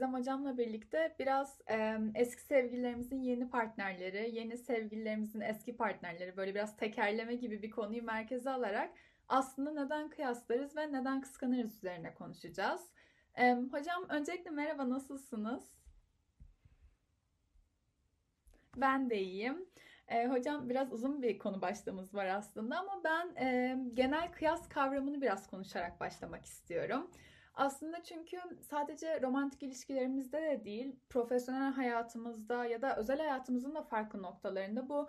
Gizem Hocam'la birlikte biraz e, eski sevgililerimizin yeni partnerleri, yeni sevgililerimizin eski partnerleri böyle biraz tekerleme gibi bir konuyu merkeze alarak aslında neden kıyaslarız ve neden kıskanırız üzerine konuşacağız. Ee, hocam öncelikle merhaba nasılsınız? Ben de iyiyim. E, hocam biraz uzun bir konu başlığımız var aslında ama ben e, genel kıyas kavramını biraz konuşarak başlamak istiyorum. Aslında çünkü sadece romantik ilişkilerimizde de değil, profesyonel hayatımızda ya da özel hayatımızın da farklı noktalarında bu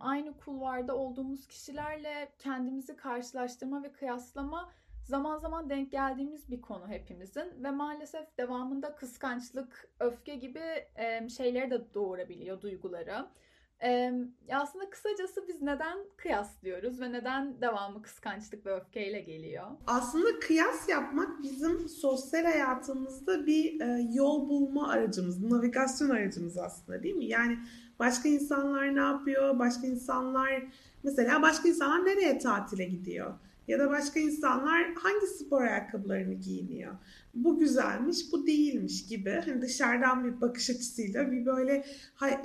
aynı kulvarda olduğumuz kişilerle kendimizi karşılaştırma ve kıyaslama zaman zaman denk geldiğimiz bir konu hepimizin ve maalesef devamında kıskançlık, öfke gibi şeyleri de doğurabiliyor duyguları. Ee, aslında kısacası biz neden kıyaslıyoruz ve neden devamı kıskançlık ve öfkeyle geliyor? Aslında kıyas yapmak bizim sosyal hayatımızda bir e, yol bulma aracımız, navigasyon aracımız aslında değil mi? Yani başka insanlar ne yapıyor, başka insanlar mesela başka insanlar nereye tatile gidiyor? Ya da başka insanlar hangi spor ayakkabılarını giyiniyor? Bu güzelmiş, bu değilmiş gibi hani dışarıdan bir bakış açısıyla bir böyle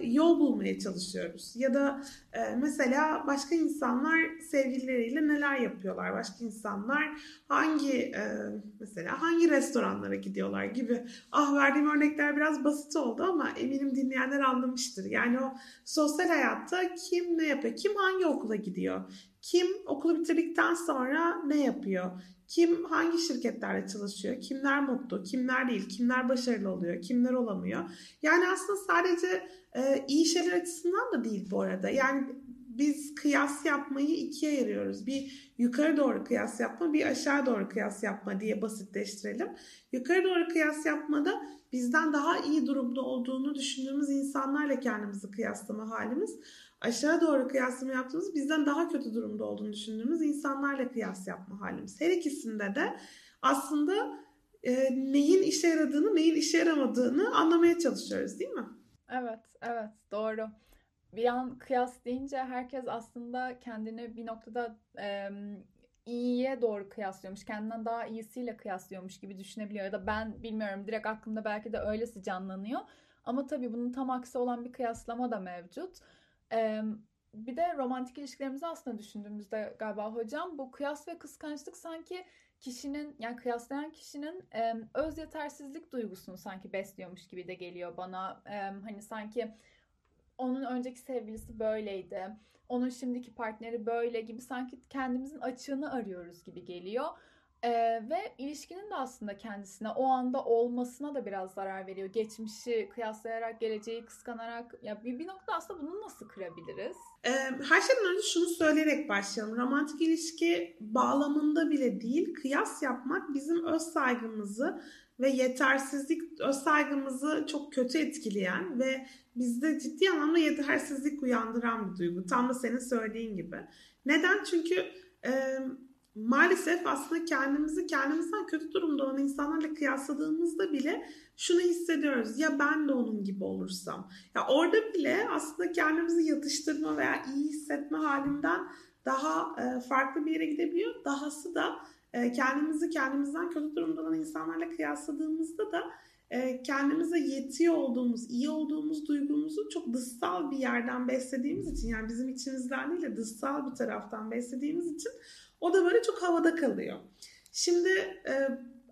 yol bulmaya çalışıyoruz. Ya da e, mesela başka insanlar sevgilileriyle neler yapıyorlar? Başka insanlar hangi e, mesela hangi restoranlara gidiyorlar gibi. Ah verdiğim örnekler biraz basit oldu ama eminim dinleyenler anlamıştır. Yani o sosyal hayatta kim ne yapıyor? Kim hangi okula gidiyor? Kim okulu bitirdikten sonra ne yapıyor? Kim hangi şirketlerle çalışıyor? Kimler mutlu? Kimler değil? Kimler başarılı oluyor? Kimler olamıyor? Yani aslında sadece e, iyi şeyler açısından da değil bu arada. Yani biz kıyas yapmayı ikiye ayırıyoruz. Bir yukarı doğru kıyas yapma, bir aşağı doğru kıyas yapma diye basitleştirelim. Yukarı doğru kıyas yapmada bizden daha iyi durumda olduğunu düşündüğümüz insanlarla kendimizi kıyaslama halimiz aşağı doğru kıyaslama yaptığımız bizden daha kötü durumda olduğunu düşündüğümüz insanlarla kıyas yapma halimiz. Her ikisinde de aslında e, neyin işe yaradığını, neyin işe yaramadığını anlamaya çalışıyoruz değil mi? Evet, evet doğru. Bir an kıyas deyince herkes aslında kendini bir noktada e, iyiye doğru kıyaslıyormuş. Kendinden daha iyisiyle kıyaslıyormuş gibi düşünebiliyor. Ya da ben bilmiyorum direkt aklımda belki de öylesi canlanıyor. Ama tabii bunun tam aksi olan bir kıyaslama da mevcut. Ee, bir de romantik ilişkilerimizi aslında düşündüğümüzde galiba hocam bu kıyas ve kıskançlık sanki kişinin yani kıyaslayan kişinin e, öz yetersizlik duygusunu sanki besliyormuş gibi de geliyor bana. E, hani sanki onun önceki sevgilisi böyleydi. Onun şimdiki partneri böyle gibi sanki kendimizin açığını arıyoruz gibi geliyor. Ee, ve ilişkinin de aslında kendisine o anda olmasına da biraz zarar veriyor. Geçmişi kıyaslayarak, geleceği kıskanarak ya bir, bir nokta aslında bunu nasıl kırabiliriz? Ee, her şeyden önce şunu söyleyerek başlayalım. Romantik ilişki bağlamında bile değil, kıyas yapmak bizim öz saygımızı ve yetersizlik, öz saygımızı çok kötü etkileyen ve bizde ciddi anlamda yetersizlik uyandıran bir duygu. Tam da senin söylediğin gibi. Neden? Çünkü e, maalesef aslında kendimizi kendimizden kötü durumda olan insanlarla kıyasladığımızda bile şunu hissediyoruz. Ya ben de onun gibi olursam. Ya orada bile aslında kendimizi yatıştırma veya iyi hissetme halinden daha e, farklı bir yere gidebiliyor. Dahası da e, kendimizi kendimizden kötü durumda olan insanlarla kıyasladığımızda da kendimize yetiyor olduğumuz, iyi olduğumuz duygumuzu çok dışsal bir yerden beslediğimiz için yani bizim içimizden değil de dışsal bir taraftan beslediğimiz için o da böyle çok havada kalıyor. Şimdi e,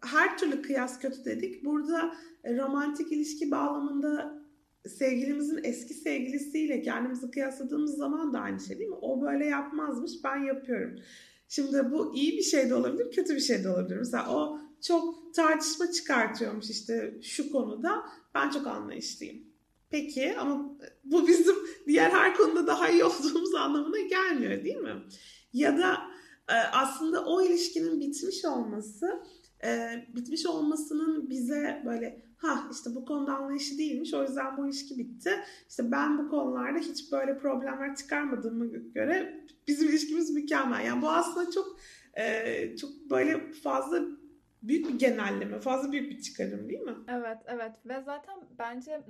her türlü kıyas kötü dedik. Burada e, romantik ilişki bağlamında sevgilimizin eski sevgilisiyle kendimizi kıyasladığımız zaman da aynı şey değil mi? O böyle yapmazmış, ben yapıyorum. Şimdi bu iyi bir şey de olabilir, kötü bir şey de olabilir. Mesela o çok tartışma çıkartıyormuş işte şu konuda. Ben çok anlayışlıyım. Peki ama bu bizim diğer her konuda daha iyi olduğumuz anlamına gelmiyor değil mi? Ya da ee, aslında o ilişkinin bitmiş olması e, bitmiş olmasının bize böyle ha işte bu konuda anlayışı değilmiş o yüzden bu ilişki bitti. İşte ben bu konularda hiç böyle problemler çıkarmadığımı göre bizim ilişkimiz mükemmel. Yani bu aslında çok e, çok böyle fazla büyük bir genelleme, fazla büyük bir çıkarım değil mi? Evet, evet ve zaten bence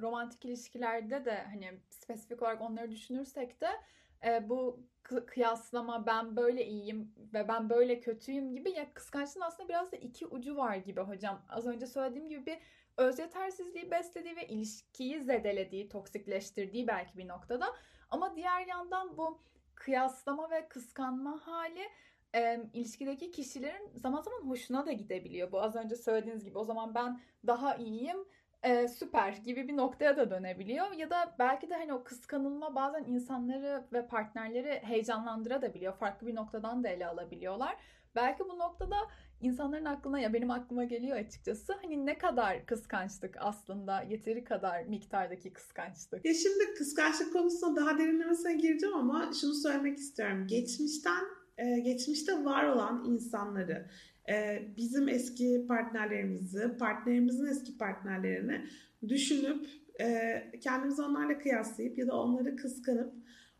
romantik ilişkilerde de hani spesifik olarak onları düşünürsek de e, bu kıyaslama ben böyle iyiyim ve ben böyle kötüyüm gibi ya kıskançlığın aslında biraz da iki ucu var gibi hocam. Az önce söylediğim gibi bir öz yetersizliği beslediği ve ilişkiyi zedelediği, toksikleştirdiği belki bir noktada. Ama diğer yandan bu kıyaslama ve kıskanma hali e, ilişkideki kişilerin zaman zaman hoşuna da gidebiliyor. Bu az önce söylediğiniz gibi o zaman ben daha iyiyim e, süper gibi bir noktaya da dönebiliyor. Ya da belki de hani o kıskanılma bazen insanları ve partnerleri heyecanlandırabiliyor. Farklı bir noktadan da ele alabiliyorlar. Belki bu noktada insanların aklına ya benim aklıma geliyor açıkçası hani ne kadar kıskançlık aslında yeteri kadar miktardaki kıskançlık. Ya şimdi kıskançlık konusunda daha derinlemesine gireceğim ama şunu söylemek istiyorum. Geçmişten e, geçmişte var olan insanları e, bizim eski partnerlerimizi, partnerimizin eski partnerlerini düşünüp e, kendimizi onlarla kıyaslayıp ya da onları kıskanıp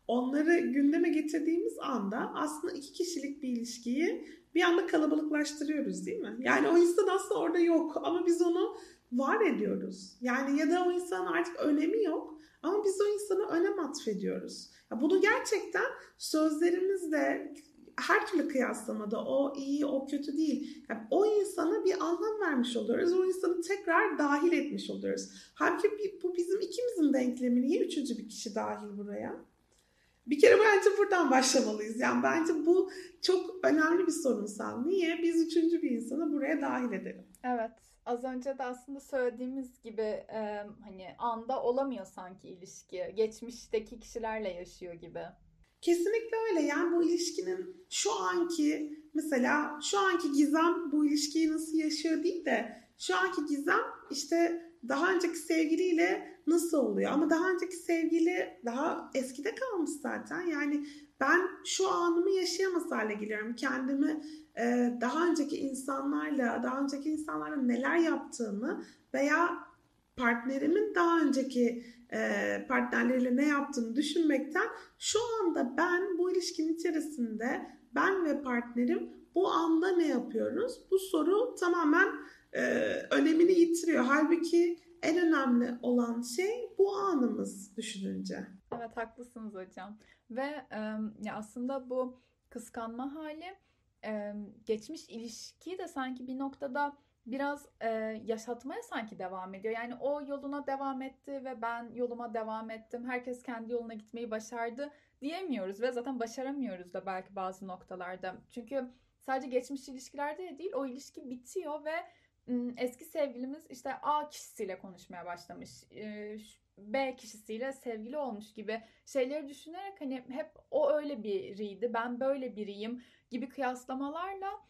onları gündeme getirdiğimiz anda aslında iki kişilik bir ilişkiyi bir anda kalabalıklaştırıyoruz değil mi? Yani o insan aslında orada yok ama biz onu var ediyoruz. Yani ya da o insanın artık önemi yok ama biz o insana önem atfediyoruz. Ya bunu gerçekten sözlerimizle her türlü kıyaslamada o iyi o kötü değil. Yani o insana bir anlam vermiş oluyoruz. O insanı tekrar dahil etmiş oluyoruz. Halbuki bu bizim ikimizin denklemi. Niye üçüncü bir kişi dahil buraya? Bir kere bence buradan başlamalıyız. Yani bence bu çok önemli bir sorunsal. Niye biz üçüncü bir insanı buraya dahil edelim? Evet. Az önce de aslında söylediğimiz gibi e, hani anda olamıyor sanki ilişki. Geçmişteki kişilerle yaşıyor gibi. Kesinlikle öyle. Yani bu ilişkinin şu anki mesela şu anki Gizem bu ilişkiyi nasıl yaşıyor değil de şu anki Gizem işte daha önceki sevgiliyle nasıl oluyor? Ama daha önceki sevgili daha eskide kalmış zaten. Yani ben şu anımı yaşayamaz hale geliyorum. Kendimi e, daha önceki insanlarla, daha önceki insanlarla neler yaptığımı veya partnerimin daha önceki partnerleriyle ne yaptığını düşünmekten şu anda ben bu ilişkinin içerisinde ben ve partnerim bu anda ne yapıyoruz? Bu soru tamamen e, önemini yitiriyor. Halbuki en önemli olan şey bu anımız düşününce. Evet haklısınız hocam. Ve e, ya aslında bu kıskanma hali e, geçmiş ilişkiyi de sanki bir noktada biraz e, yaşatmaya sanki devam ediyor. Yani o yoluna devam etti ve ben yoluma devam ettim. Herkes kendi yoluna gitmeyi başardı diyemiyoruz ve zaten başaramıyoruz da belki bazı noktalarda. Çünkü sadece geçmiş ilişkilerde değil o ilişki bitiyor ve eski sevgilimiz işte A kişisiyle konuşmaya başlamış. B kişisiyle sevgili olmuş gibi şeyleri düşünerek hani hep o öyle biriydi, ben böyle biriyim gibi kıyaslamalarla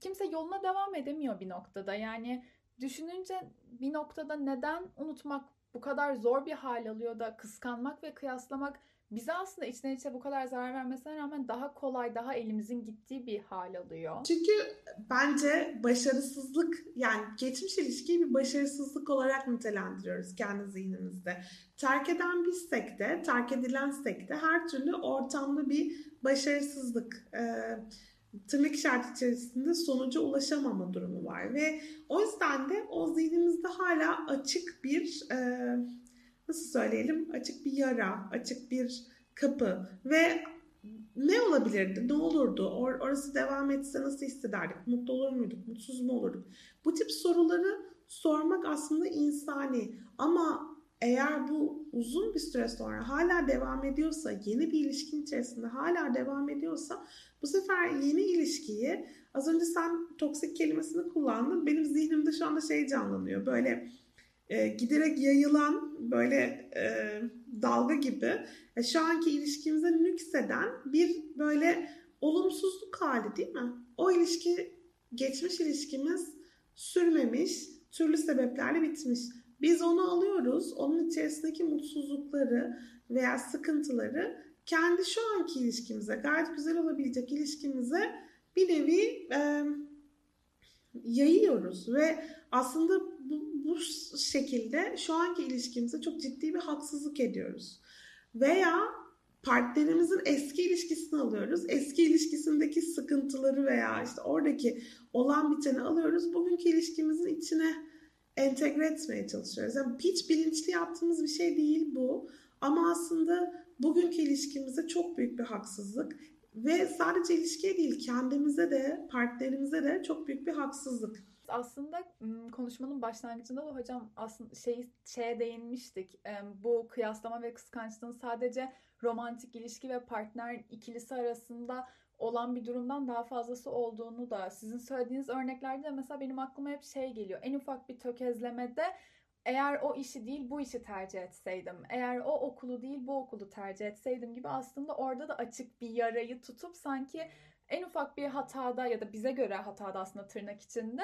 kimse yoluna devam edemiyor bir noktada. Yani düşününce bir noktada neden unutmak bu kadar zor bir hal alıyor da kıskanmak ve kıyaslamak bize aslında içten içe bu kadar zarar vermesine rağmen daha kolay, daha elimizin gittiği bir hal alıyor. Çünkü bence başarısızlık yani geçmiş ilişkiyi bir başarısızlık olarak nitelendiriyoruz kendi zihnimizde. Terk eden bizsek de, terk edilensek de her türlü ortamda bir başarısızlık. Ee, tırnak işareti içerisinde sonuca ulaşamama durumu var ve o yüzden de o zihnimizde hala açık bir e, nasıl söyleyelim açık bir yara, açık bir kapı ve ne olabilirdi, ne olurdu, Or orası devam etse nasıl hissederdik, mutlu olur muyduk, mutsuz mu olurduk? Bu tip soruları sormak aslında insani ama eğer bu uzun bir süre sonra hala devam ediyorsa, yeni bir ilişkin içerisinde hala devam ediyorsa bu sefer yeni ilişkiyi az önce sen toksik kelimesini kullandın. Benim zihnimde şu anda şey canlanıyor. Böyle e, giderek yayılan böyle e, dalga gibi e, şu anki ilişkimize nükseden bir böyle olumsuzluk hali değil mi? O ilişki geçmiş ilişkimiz sürmemiş, türlü sebeplerle bitmiş. Biz onu alıyoruz, onun içerisindeki mutsuzlukları veya sıkıntıları kendi şu anki ilişkimize, gayet güzel olabilecek ilişkimize bir nevi e, yayıyoruz ve aslında bu, bu şekilde şu anki ilişkimize çok ciddi bir haksızlık ediyoruz. Veya partnerimizin eski ilişkisini alıyoruz. Eski ilişkisindeki sıkıntıları veya işte oradaki olan biteni alıyoruz. Bugünkü ilişkimizin içine entegre etmeye çalışıyoruz. Yani hiç bilinçli yaptığımız bir şey değil bu. Ama aslında bugünkü ilişkimize çok büyük bir haksızlık ve sadece ilişkiye değil kendimize de partnerimize de çok büyük bir haksızlık. Aslında konuşmanın başlangıcında da hocam aslında şey şeye değinmiştik. Bu kıyaslama ve kıskançlığın sadece romantik ilişki ve partner ikilisi arasında olan bir durumdan daha fazlası olduğunu da sizin söylediğiniz örneklerde de mesela benim aklıma hep şey geliyor. En ufak bir tökezlemede eğer o işi değil bu işi tercih etseydim, eğer o okulu değil bu okulu tercih etseydim gibi aslında orada da açık bir yarayı tutup sanki en ufak bir hatada ya da bize göre hatada aslında tırnak içinde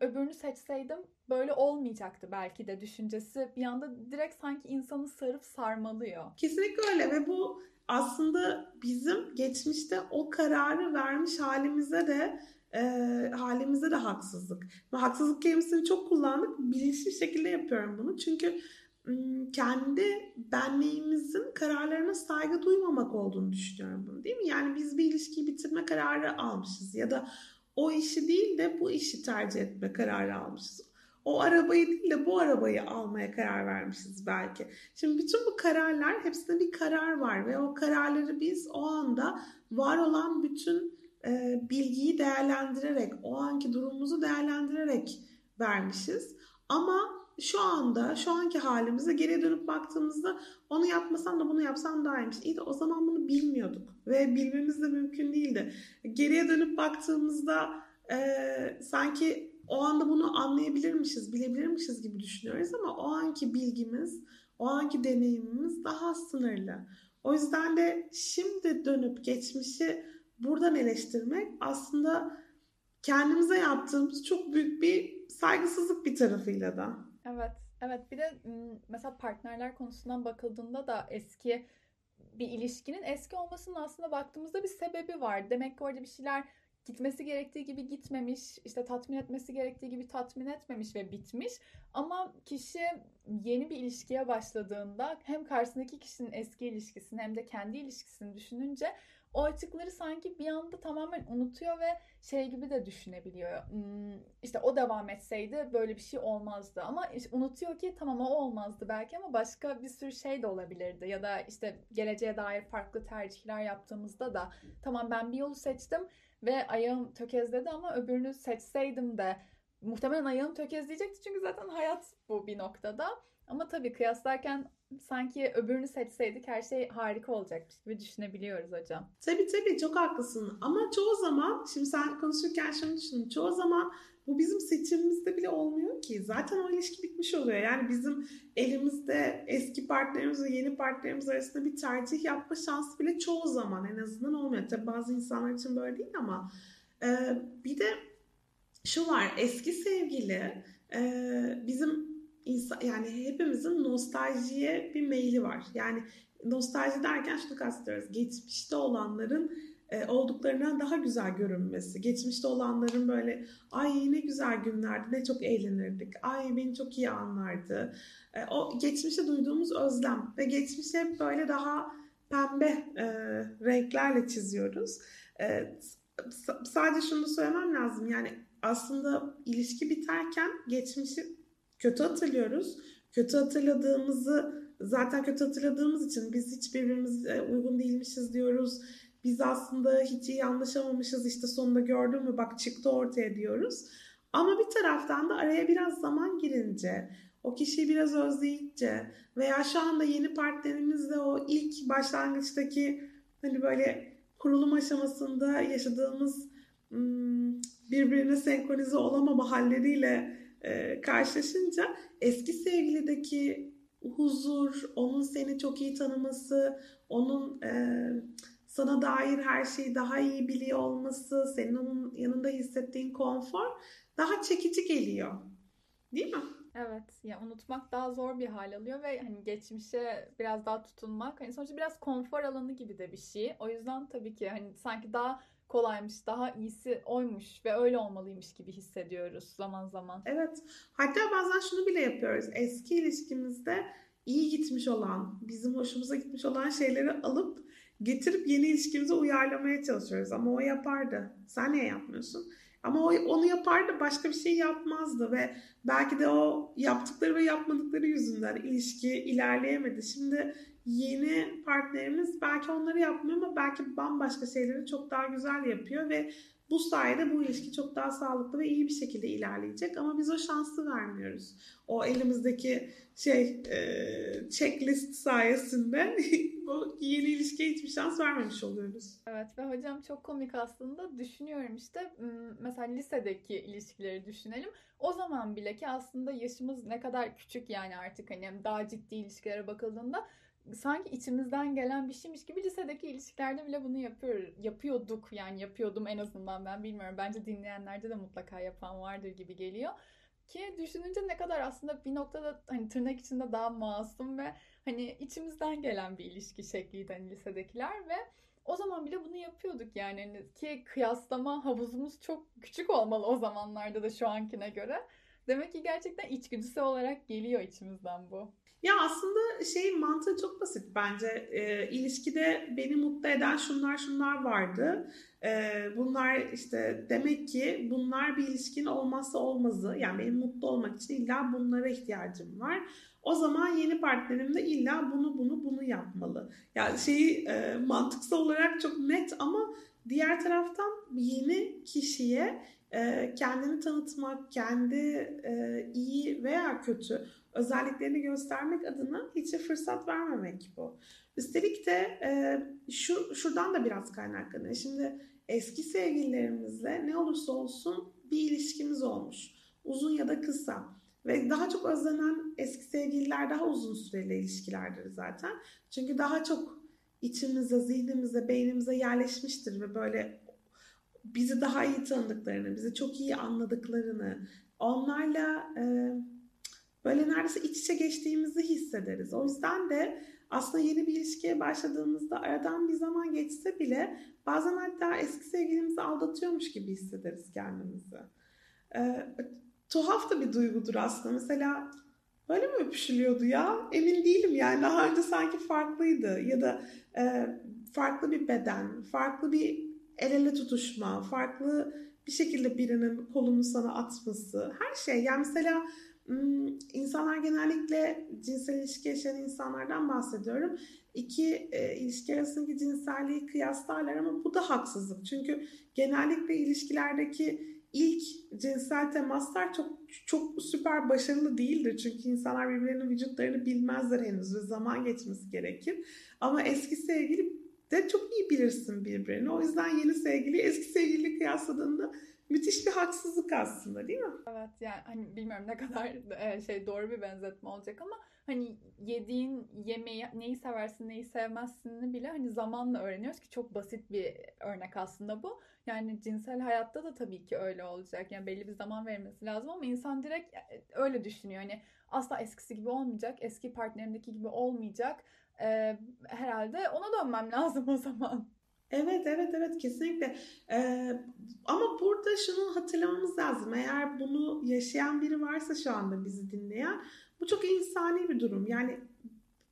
öbürünü seçseydim böyle olmayacaktı belki de düşüncesi bir anda direkt sanki insanı sarıp sarmalıyor. Kesinlikle öyle ve bu aslında bizim geçmişte o kararı vermiş halimize de e, halimize de haksızlık. Ve haksızlık kelimesini çok kullandık. Bilinçli şekilde yapıyorum bunu. Çünkü kendi benliğimizin kararlarına saygı duymamak olduğunu düşünüyorum bunu değil mi? Yani biz bir ilişkiyi bitirme kararı almışız ya da o işi değil de bu işi tercih etme kararı almışız. O arabayı değil de bu arabayı almaya karar vermişiz belki. Şimdi bütün bu kararlar hepsinde bir karar var ve o kararları biz o anda var olan bütün e, bilgiyi değerlendirerek, o anki durumumuzu değerlendirerek vermişiz. Ama şu anda, şu anki halimize geriye dönüp baktığımızda onu yapmasam da bunu yapsam daha iyiymiş. İyi de o zaman bunu bilmiyorduk ve bilmemiz de mümkün değildi. Geriye dönüp baktığımızda e, sanki o anda bunu anlayabilirmişiz, bilebilirmişiz gibi düşünüyoruz ama o anki bilgimiz, o anki deneyimimiz daha sınırlı. O yüzden de şimdi dönüp geçmişi buradan eleştirmek aslında kendimize yaptığımız çok büyük bir saygısızlık bir tarafıyla da. Evet, evet. Bir de mesela partnerler konusundan bakıldığında da eski bir ilişkinin eski olmasının aslında baktığımızda bir sebebi var. Demek ki orada bir şeyler gitmesi gerektiği gibi gitmemiş, işte tatmin etmesi gerektiği gibi tatmin etmemiş ve bitmiş. Ama kişi yeni bir ilişkiye başladığında hem karşısındaki kişinin eski ilişkisini hem de kendi ilişkisini düşününce o açıkları sanki bir anda tamamen unutuyor ve şey gibi de düşünebiliyor. Hmm, işte o devam etseydi böyle bir şey olmazdı. Ama işte unutuyor ki tamam o olmazdı belki ama başka bir sürü şey de olabilirdi. Ya da işte geleceğe dair farklı tercihler yaptığımızda da tamam ben bir yolu seçtim ve ayağım tökezledi ama öbürünü seçseydim de muhtemelen ayağım tökezleyecekti. Çünkü zaten hayat bu bir noktada. Ama tabii kıyaslarken sanki öbürünü seçseydik her şey harika olacakmış gibi düşünebiliyoruz hocam. Tabii tabii çok haklısın ama çoğu zaman şimdi sen konuşurken şunu düşündüm. Çoğu zaman bu bizim seçimimizde bile olmuyor ki. Zaten o ilişki bitmiş oluyor. Yani bizim elimizde eski partnerimiz ve yeni partnerimiz arasında bir tercih yapma şansı bile çoğu zaman en azından olmuyor. Tabii bazı insanlar için böyle değil ama e, bir de şu var eski sevgili e, bizim insan, yani hepimizin nostaljiye bir meyli var. Yani nostalji derken şunu kastediyoruz. Geçmişte olanların e, olduklarından daha güzel görünmesi. Geçmişte olanların böyle ay ne güzel günlerdi, ne çok eğlenirdik, ay beni çok iyi anlardı. E, o geçmişte duyduğumuz özlem ve geçmişte hep böyle daha pembe e, renklerle çiziyoruz. E, sadece şunu söylemem lazım yani aslında ilişki biterken geçmişi kötü hatırlıyoruz. Kötü hatırladığımızı zaten kötü hatırladığımız için biz hiç birbirimize uygun değilmişiz diyoruz. Biz aslında hiç iyi anlaşamamışız işte sonunda gördün mü bak çıktı ortaya diyoruz. Ama bir taraftan da araya biraz zaman girince, o kişiyi biraz özleyince veya şu anda yeni partnerimizle o ilk başlangıçtaki hani böyle kurulum aşamasında yaşadığımız birbirine senkronize olamama halleriyle e, karşılaşınca eski sevgilideki huzur, onun seni çok iyi tanıması, onun e, sana dair her şeyi daha iyi biliyor olması, senin onun yanında hissettiğin konfor daha çekici geliyor. Değil mi? Evet. Ya unutmak daha zor bir hal alıyor ve hani geçmişe biraz daha tutunmak hani sonuçta biraz konfor alanı gibi de bir şey. O yüzden tabii ki hani sanki daha kolaymış, daha iyisi oymuş ve öyle olmalıymış gibi hissediyoruz zaman zaman. Evet. Hatta bazen şunu bile yapıyoruz. Eski ilişkimizde iyi gitmiş olan, bizim hoşumuza gitmiş olan şeyleri alıp getirip yeni ilişkimize uyarlamaya çalışıyoruz. Ama o yapardı. Sen niye yapmıyorsun? Ama o, onu yapardı başka bir şey yapmazdı ve belki de o yaptıkları ve yapmadıkları yüzünden ilişki ilerleyemedi. Şimdi yeni partnerimiz belki onları yapmıyor ama belki bambaşka şeyleri çok daha güzel yapıyor ve bu sayede bu ilişki çok daha sağlıklı ve iyi bir şekilde ilerleyecek ama biz o şansı vermiyoruz. O elimizdeki şey e, checklist sayesinde bu yeni ilişkiye hiçbir şans vermemiş oluyoruz. Evet ve hocam çok komik aslında düşünüyorum işte mesela lisedeki ilişkileri düşünelim. O zaman bile ki aslında yaşımız ne kadar küçük yani artık hani daha ciddi ilişkilere bakıldığında sanki içimizden gelen bir şeymiş gibi lisedeki ilişkilerde bile bunu yapıyor, yapıyorduk yani yapıyordum en azından ben bilmiyorum. Bence dinleyenlerde de mutlaka yapan vardır gibi geliyor. Ki düşününce ne kadar aslında bir noktada hani tırnak içinde daha masum ve hani içimizden gelen bir ilişki şekliydi hani lisedekiler ve o zaman bile bunu yapıyorduk yani hani ki kıyaslama havuzumuz çok küçük olmalı o zamanlarda da şu ankine göre. Demek ki gerçekten içgüdüsel olarak geliyor içimizden bu. Ya aslında şey mantığı çok basit bence. E, ilişkide beni mutlu eden şunlar şunlar vardı. E, bunlar işte demek ki bunlar bir ilişkin olmazsa olmazı. Yani benim mutlu olmak için illa bunlara ihtiyacım var. O zaman yeni partnerim de illa bunu bunu bunu yapmalı. Yani şeyi e, mantıksal olarak çok net ama diğer taraftan yeni kişiye kendini tanıtmak, kendi iyi veya kötü özelliklerini göstermek adına hiç fırsat vermemek bu. Üstelik de e, şu şuradan da biraz kaynaklanıyor. Şimdi eski sevgililerimizle ne olursa olsun bir ilişkimiz olmuş. Uzun ya da kısa. Ve daha çok özlenen eski sevgililer daha uzun süreli ilişkilerdir zaten. Çünkü daha çok içimize, zihnimize, beynimize yerleşmiştir ve böyle bizi daha iyi tanıdıklarını, bizi çok iyi anladıklarını, onlarla e, böyle neredeyse iç içe geçtiğimizi hissederiz. O yüzden de aslında yeni bir ilişkiye başladığımızda aradan bir zaman geçse bile bazen hatta eski sevgilimizi aldatıyormuş gibi hissederiz kendimizi. Ee, tuhaf da bir duygudur aslında. Mesela böyle mi öpüşülüyordu ya? Emin değilim yani. Daha önce sanki farklıydı. Ya da e, farklı bir beden, farklı bir el ele tutuşma, farklı bir şekilde birinin kolunu sana atması. Her şey. Yani mesela insanlar genellikle cinsel ilişki yaşayan insanlardan bahsediyorum. İki e, ilişki arasındaki cinselliği kıyaslarlar ama bu da haksızlık. Çünkü genellikle ilişkilerdeki ilk cinsel temaslar çok çok süper başarılı değildir. Çünkü insanlar birbirlerinin vücutlarını bilmezler henüz ve zaman geçmesi gerekir. Ama eski sevgili de çok iyi bilirsin birbirini. O yüzden yeni sevgili eski sevgili kıyasladığında müthiş bir haksızlık aslında değil mi? Evet yani hani bilmiyorum ne kadar e, şey doğru bir benzetme olacak ama hani yediğin yemeği neyi seversin neyi sevmezsini bile hani zamanla öğreniyoruz ki çok basit bir örnek aslında bu. Yani cinsel hayatta da tabii ki öyle olacak. Yani belli bir zaman verilmesi lazım ama insan direkt e, öyle düşünüyor. Hani asla eskisi gibi olmayacak. Eski partnerimdeki gibi olmayacak. Ee, herhalde ona dönmem lazım o zaman. Evet evet evet kesinlikle. Ee, ama burada şunu hatırlamamız lazım. Eğer bunu yaşayan biri varsa şu anda bizi dinleyen bu çok insani bir durum. Yani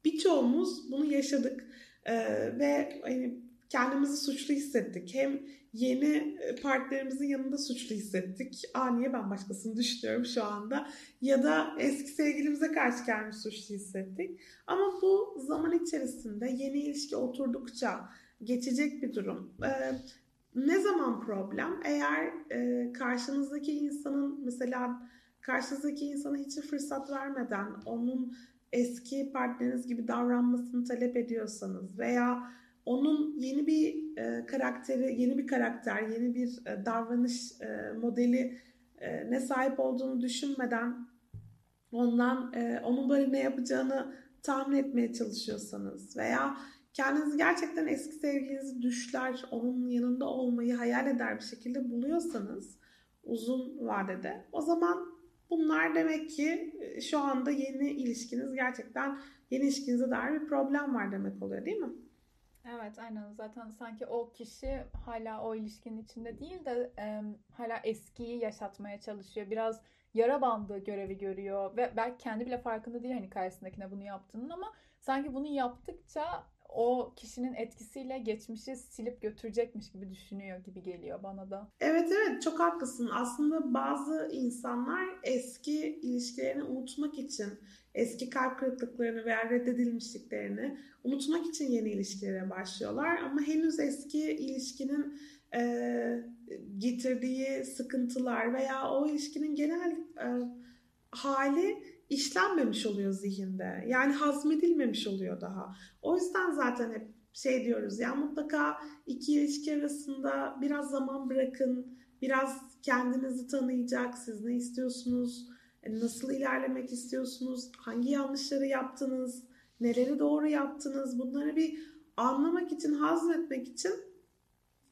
birçoğumuz bunu yaşadık ee, ve hani kendimizi suçlu hissettik. Hem yeni partnerimizin yanında suçlu hissettik. Aa niye ben başkasını düşünüyorum şu anda? Ya da eski sevgilimize karşı kendimizi suçlu hissettik. Ama bu zaman içerisinde yeni ilişki oturdukça geçecek bir durum. Ee, ne zaman problem? Eğer e, karşınızdaki insanın mesela karşınızdaki insana hiç fırsat vermeden onun eski partneriniz gibi davranmasını talep ediyorsanız veya onun yeni bir e, karakteri, yeni bir karakter, yeni bir e, davranış e, modeli e, ne sahip olduğunu düşünmeden ondan e, onun böyle ne yapacağını tahmin etmeye çalışıyorsanız veya kendinizi gerçekten eski sevgilinizi düşler, onun yanında olmayı hayal eder bir şekilde buluyorsanız uzun vadede o zaman bunlar demek ki e, şu anda yeni ilişkiniz gerçekten yeni ilişkinize dair bir problem var demek oluyor değil mi? Evet aynen zaten sanki o kişi hala o ilişkinin içinde değil de e, hala eskiyi yaşatmaya çalışıyor. Biraz yara bandı görevi görüyor ve belki kendi bile farkında değil hani karşısındakine bunu yaptığının ama sanki bunu yaptıkça o kişinin etkisiyle geçmişi silip götürecekmiş gibi düşünüyor gibi geliyor bana da. Evet evet çok haklısın. Aslında bazı insanlar eski ilişkilerini unutmak için, eski kalp kırıklıklarını veya reddedilmişliklerini unutmak için yeni ilişkilere başlıyorlar. Ama henüz eski ilişkinin e, getirdiği sıkıntılar veya o ilişkinin genel e, hali işlenmemiş oluyor zihinde. Yani hazmedilmemiş oluyor daha. O yüzden zaten hep şey diyoruz ya mutlaka iki ilişki arasında biraz zaman bırakın. Biraz kendinizi tanıyacak, siz ne istiyorsunuz, nasıl ilerlemek istiyorsunuz, hangi yanlışları yaptınız, neleri doğru yaptınız bunları bir anlamak için, hazmetmek için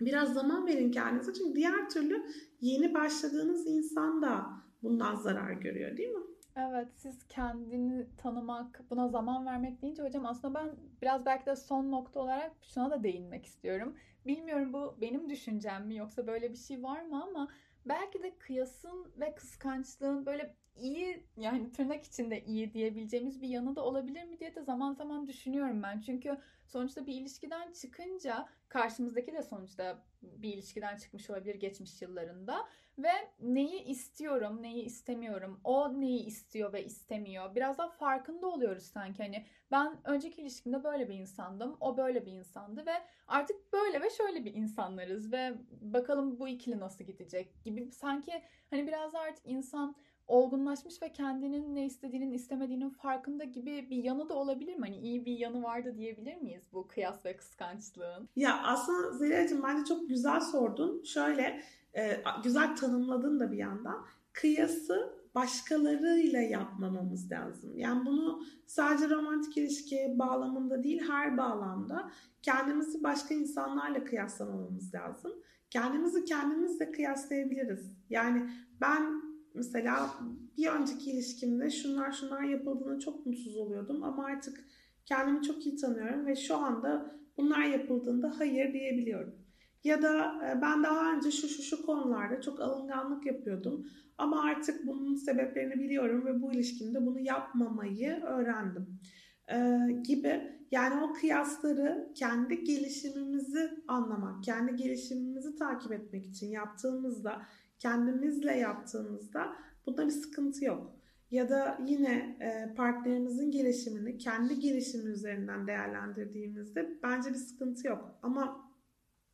biraz zaman verin kendinize. Çünkü diğer türlü yeni başladığınız insan da bundan zarar görüyor değil mi? Evet, siz kendini tanımak, buna zaman vermek deyince hocam aslında ben biraz belki de son nokta olarak şuna da değinmek istiyorum. Bilmiyorum bu benim düşüncem mi yoksa böyle bir şey var mı ama belki de kıyasın ve kıskançlığın böyle iyi yani tırnak içinde iyi diyebileceğimiz bir yanı da olabilir mi diye de zaman zaman düşünüyorum ben. Çünkü sonuçta bir ilişkiden çıkınca karşımızdaki de sonuçta bir ilişkiden çıkmış olabilir geçmiş yıllarında ve neyi istiyorum, neyi istemiyorum, o neyi istiyor ve istemiyor. Biraz daha farkında oluyoruz sanki hani ben önceki ilişkimde böyle bir insandım, o böyle bir insandı ve artık böyle ve şöyle bir insanlarız ve bakalım bu ikili nasıl gidecek gibi sanki hani biraz artık insan olgunlaşmış ve kendinin ne istediğinin istemediğinin farkında gibi bir yanı da olabilir mi? Hani iyi bir yanı vardı diyebilir miyiz bu kıyas ve kıskançlığın? Ya aslında Zeliha'cığım bence çok güzel sordun. Şöyle e, güzel tanımladın da bir yandan. Kıyası başkalarıyla yapmamamız lazım. Yani bunu sadece romantik ilişki bağlamında değil her bağlamda kendimizi başka insanlarla kıyaslamamamız lazım. Kendimizi kendimizle kıyaslayabiliriz. Yani ben mesela bir önceki ilişkimde şunlar şunlar yapıldığında çok mutsuz oluyordum ama artık kendimi çok iyi tanıyorum ve şu anda bunlar yapıldığında hayır diyebiliyorum. Ya da e, ben daha önce şu şu şu konularda çok alınganlık yapıyordum ama artık bunun sebeplerini biliyorum ve bu ilişkimde bunu yapmamayı öğrendim. Ee, gibi yani o kıyasları kendi gelişimimizi anlamak, kendi gelişimimizi takip etmek için yaptığımızda kendimizle yaptığımızda bunda bir sıkıntı yok. Ya da yine e, partnerimizin gelişimini kendi gelişimi üzerinden değerlendirdiğimizde bence bir sıkıntı yok. Ama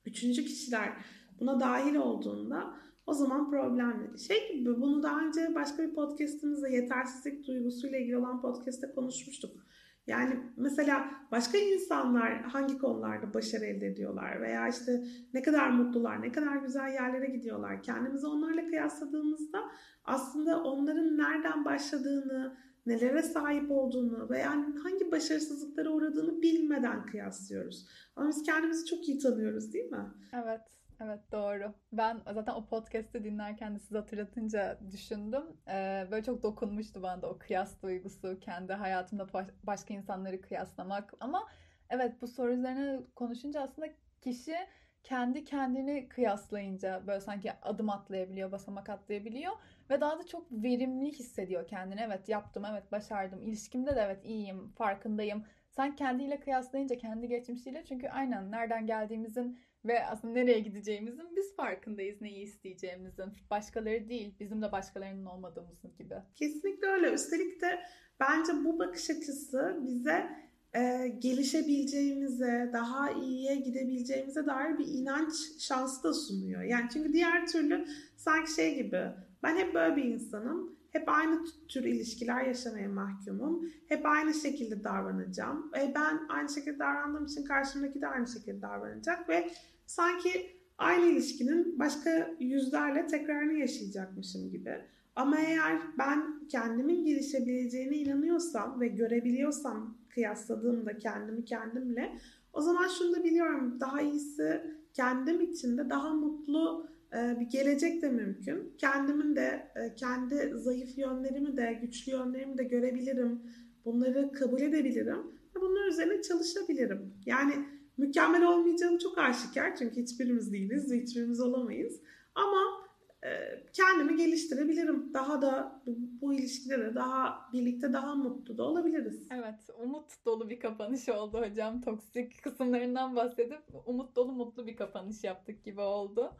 üçüncü kişiler buna dahil olduğunda o zaman problemli. Şey gibi bunu daha önce başka bir podcastimizde yetersizlik duygusuyla ilgili olan podcast'te konuşmuştuk. Yani mesela başka insanlar hangi konularda başarı elde ediyorlar veya işte ne kadar mutlular, ne kadar güzel yerlere gidiyorlar. Kendimizi onlarla kıyasladığımızda aslında onların nereden başladığını, nelere sahip olduğunu veya hangi başarısızlıklara uğradığını bilmeden kıyaslıyoruz. Ama biz kendimizi çok iyi tanıyoruz değil mi? Evet. Evet doğru. Ben zaten o podcast'i dinlerken de size hatırlatınca düşündüm. Ee, böyle çok dokunmuştu bana da o kıyas duygusu, kendi hayatımda başka insanları kıyaslamak. Ama evet bu soru üzerine konuşunca aslında kişi kendi kendini kıyaslayınca böyle sanki adım atlayabiliyor, basamak atlayabiliyor ve daha da çok verimli hissediyor kendini. Evet yaptım, evet başardım. İlişkimde de evet iyiyim, farkındayım. Sen kendiyle kıyaslayınca kendi geçmişiyle çünkü aynen nereden geldiğimizin ve aslında nereye gideceğimizin biz farkındayız neyi isteyeceğimizin. Başkaları değil, bizim de başkalarının olmadığımızın gibi. Kesinlikle öyle. Üstelik de bence bu bakış açısı bize e, gelişebileceğimize, daha iyiye gidebileceğimize dair bir inanç şansı da sunuyor. Yani çünkü diğer türlü sanki şey gibi ben hep böyle bir insanım hep aynı tür ilişkiler yaşamaya mahkumum. Hep aynı şekilde davranacağım. E ben aynı şekilde davrandığım için karşımdaki de aynı şekilde davranacak ve sanki aynı ilişkinin başka yüzlerle tekrarını yaşayacakmışım gibi. Ama eğer ben kendimin gelişebileceğine inanıyorsam ve görebiliyorsam kıyasladığımda kendimi kendimle o zaman şunu da biliyorum daha iyisi kendim için de daha mutlu bir gelecek de mümkün. Kendimin de e, kendi zayıf yönlerimi de güçlü yönlerimi de görebilirim. Bunları kabul edebilirim bunlar üzerine çalışabilirim. Yani mükemmel olmayacağım çok aşikar çünkü hiçbirimiz değiliz ve hiçbirimiz olamayız. Ama e, kendimi geliştirebilirim. Daha da bu ilişkilere daha birlikte daha mutlu da olabiliriz. Evet, umut dolu bir kapanış oldu hocam. Toksik kısımlarından bahsedip umut dolu mutlu bir kapanış yaptık gibi oldu.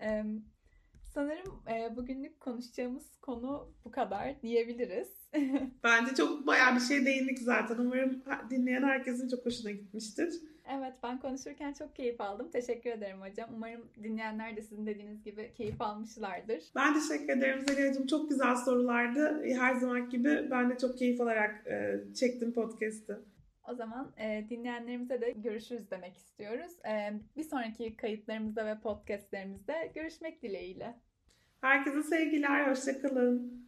Ee, sanırım e, bugünlük konuşacağımız konu bu kadar diyebiliriz. Bence çok bayağı bir şey değindik zaten. Umarım dinleyen herkesin çok hoşuna gitmiştir. Evet ben konuşurken çok keyif aldım. Teşekkür ederim hocam. Umarım dinleyenler de sizin dediğiniz gibi keyif almışlardır. Ben teşekkür ederim Zeliha'cığım. Çok güzel sorulardı. Her zaman gibi ben de çok keyif alarak e, çektim podcast'ı. O zaman e, dinleyenlerimize de görüşürüz demek istiyoruz. E, bir sonraki kayıtlarımızda ve podcastlerimizde görüşmek dileğiyle. Herkese sevgiler, hoşçakalın.